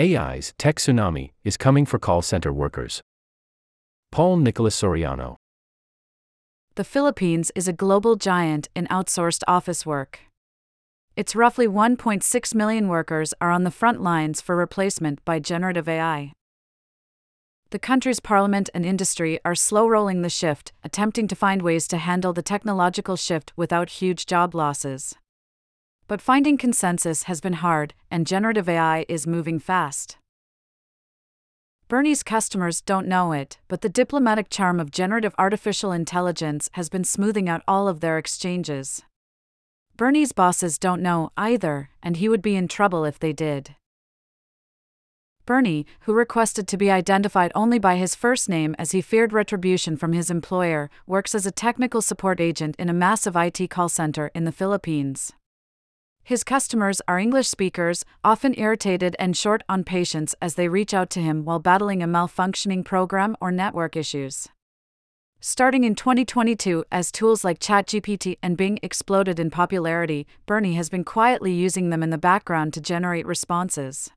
AI's tech tsunami is coming for call center workers. Paul Nicholas Soriano. The Philippines is a global giant in outsourced office work. Its roughly 1.6 million workers are on the front lines for replacement by generative AI. The country's parliament and industry are slow rolling the shift, attempting to find ways to handle the technological shift without huge job losses. But finding consensus has been hard, and generative AI is moving fast. Bernie's customers don't know it, but the diplomatic charm of generative artificial intelligence has been smoothing out all of their exchanges. Bernie's bosses don't know either, and he would be in trouble if they did. Bernie, who requested to be identified only by his first name as he feared retribution from his employer, works as a technical support agent in a massive IT call center in the Philippines. His customers are English speakers, often irritated and short on patience as they reach out to him while battling a malfunctioning program or network issues. Starting in 2022, as tools like ChatGPT and Bing exploded in popularity, Bernie has been quietly using them in the background to generate responses.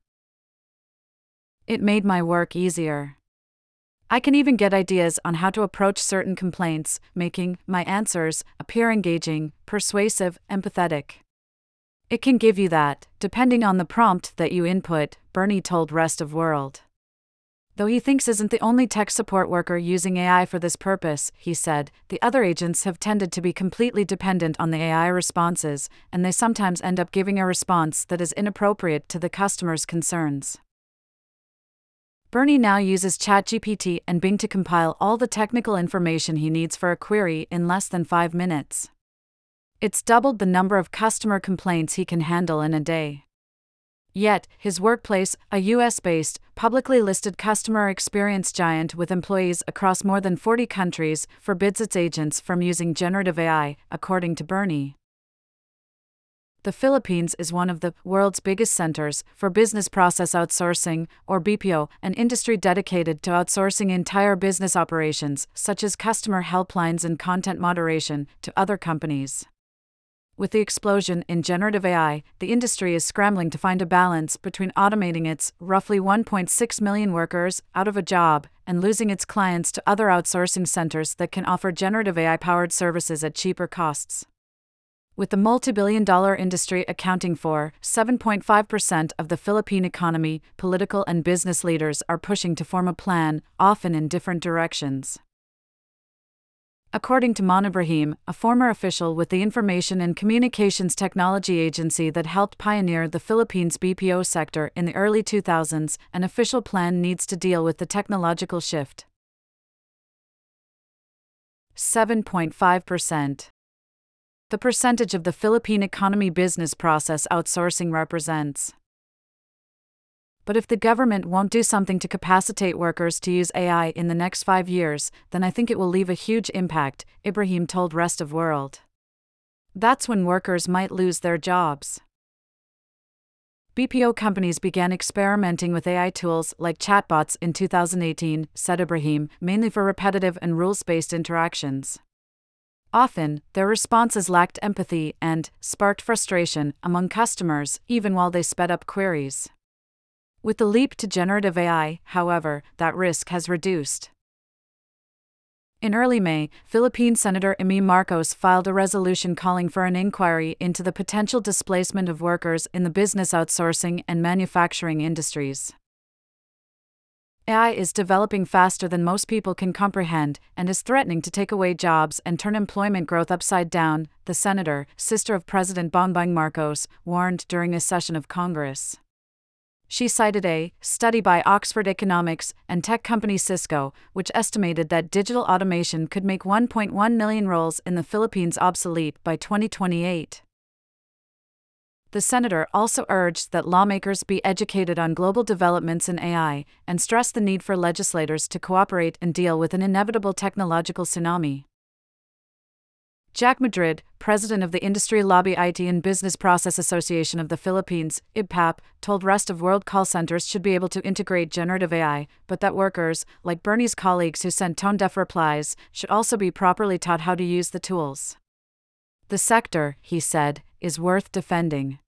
It made my work easier. I can even get ideas on how to approach certain complaints, making my answers appear engaging, persuasive, empathetic. It can give you that, depending on the prompt that you input, Bernie told Rest of World. Though he thinks isn't the only tech support worker using AI for this purpose, he said, the other agents have tended to be completely dependent on the AI responses, and they sometimes end up giving a response that is inappropriate to the customer's concerns. Bernie now uses ChatGPT and Bing to compile all the technical information he needs for a query in less than five minutes. It's doubled the number of customer complaints he can handle in a day. Yet, his workplace, a US based, publicly listed customer experience giant with employees across more than 40 countries, forbids its agents from using generative AI, according to Bernie. The Philippines is one of the world's biggest centers for business process outsourcing, or BPO, an industry dedicated to outsourcing entire business operations, such as customer helplines and content moderation, to other companies. With the explosion in generative AI, the industry is scrambling to find a balance between automating its roughly 1.6 million workers out of a job and losing its clients to other outsourcing centers that can offer generative AI powered services at cheaper costs. With the multi billion dollar industry accounting for 7.5% of the Philippine economy, political and business leaders are pushing to form a plan, often in different directions. According to Mon Ibrahim, a former official with the Information and Communications Technology Agency that helped pioneer the Philippines BPO sector in the early 2000s, an official plan needs to deal with the technological shift. 7.5%. The percentage of the Philippine economy business process outsourcing represents. But if the government won't do something to capacitate workers to use AI in the next five years, then I think it will leave a huge impact, Ibrahim told Rest of World. That's when workers might lose their jobs. BPO companies began experimenting with AI tools like chatbots in 2018, said Ibrahim, mainly for repetitive and rules based interactions. Often, their responses lacked empathy and sparked frustration among customers, even while they sped up queries. With the leap to generative AI, however, that risk has reduced. In early May, Philippine Senator Imee Marcos filed a resolution calling for an inquiry into the potential displacement of workers in the business outsourcing and manufacturing industries. AI is developing faster than most people can comprehend and is threatening to take away jobs and turn employment growth upside down, the senator, sister of President Bongbong Marcos, warned during a session of Congress. She cited a study by Oxford Economics and tech company Cisco, which estimated that digital automation could make 1.1 million roles in the Philippines obsolete by 2028. The senator also urged that lawmakers be educated on global developments in AI and stressed the need for legislators to cooperate and deal with an inevitable technological tsunami. Jack Madrid, president of the Industry Lobby IT and Business Process Association of the Philippines, IBPAP, told Rest of World call centers should be able to integrate generative AI, but that workers, like Bernie's colleagues who sent tone deaf replies, should also be properly taught how to use the tools. The sector, he said, is worth defending.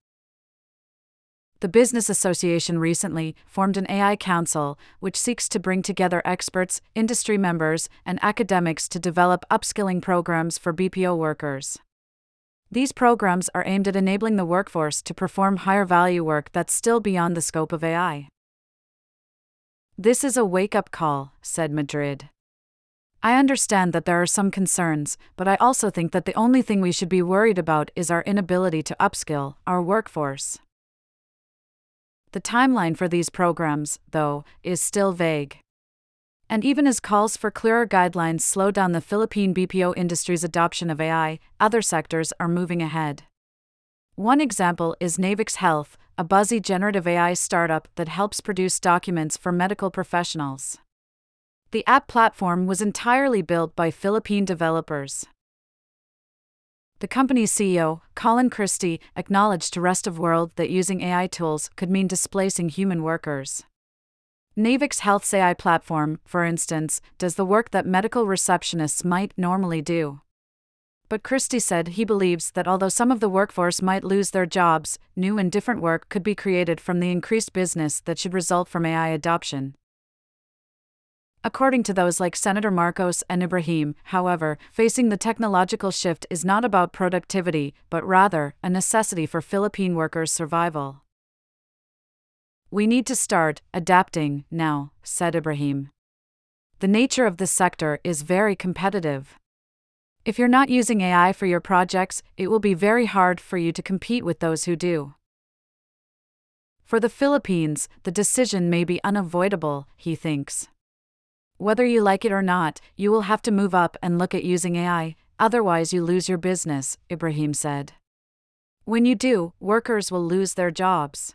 The Business Association recently formed an AI Council, which seeks to bring together experts, industry members, and academics to develop upskilling programs for BPO workers. These programs are aimed at enabling the workforce to perform higher value work that's still beyond the scope of AI. This is a wake up call, said Madrid. I understand that there are some concerns, but I also think that the only thing we should be worried about is our inability to upskill our workforce. The timeline for these programs, though, is still vague. And even as calls for clearer guidelines slow down the Philippine BPO industry's adoption of AI, other sectors are moving ahead. One example is Navix Health, a buzzy generative AI startup that helps produce documents for medical professionals. The app platform was entirely built by Philippine developers. The company's CEO, Colin Christie, acknowledged to Rest of World that using AI tools could mean displacing human workers. Navix Health's AI platform, for instance, does the work that medical receptionists might normally do. But Christie said he believes that although some of the workforce might lose their jobs, new and different work could be created from the increased business that should result from AI adoption. According to those like Senator Marcos and Ibrahim, however, facing the technological shift is not about productivity, but rather a necessity for Philippine workers' survival. We need to start adapting now, said Ibrahim. The nature of this sector is very competitive. If you're not using AI for your projects, it will be very hard for you to compete with those who do. For the Philippines, the decision may be unavoidable, he thinks. Whether you like it or not, you will have to move up and look at using AI, otherwise, you lose your business, Ibrahim said. When you do, workers will lose their jobs.